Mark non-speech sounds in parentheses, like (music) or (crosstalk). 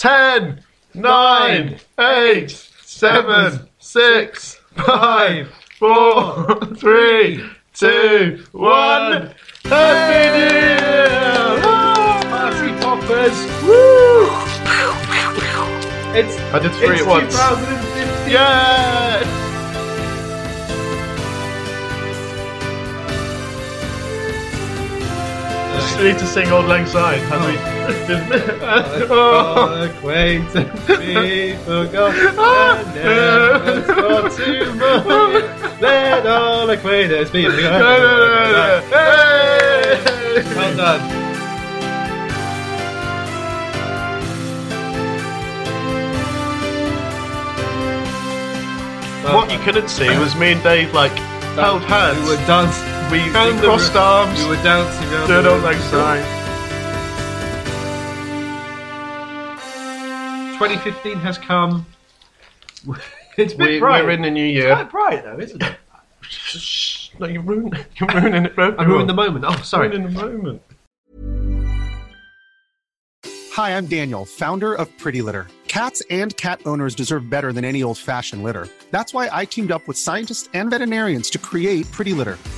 10, 9, 8, 7, 6, 5, 4, 3, 2, 1. Happy New Year! Party poppers! Woo! It's I did three it's at once. 2015. Yeah! Just need to sing Auld Lang Syne. Have we? Oh. (laughs) (laughs) All acquaintance be forgotten, and never for tomorrow. Let all acquaintance be forgotten. Hey! Well done. What you couldn't see was me and Dave like held hands. We were dancing. We, round we the crossed room. arms. (laughs) We were dancing around doing the Old room. 2015 has come. It's been We, bright. we're in the new year. It's year. quite bright though, isn't it? Shh, (laughs) no, you're ruining, (laughs) you're ruining it. I ruined the moment. Oh, sorry. Ruining the moment. Hi, I'm Daniel, founder of Pretty Litter. Cats and cat owners deserve better than any old fashioned litter. That's why I teamed up with scientists and veterinarians to create Pretty Litter.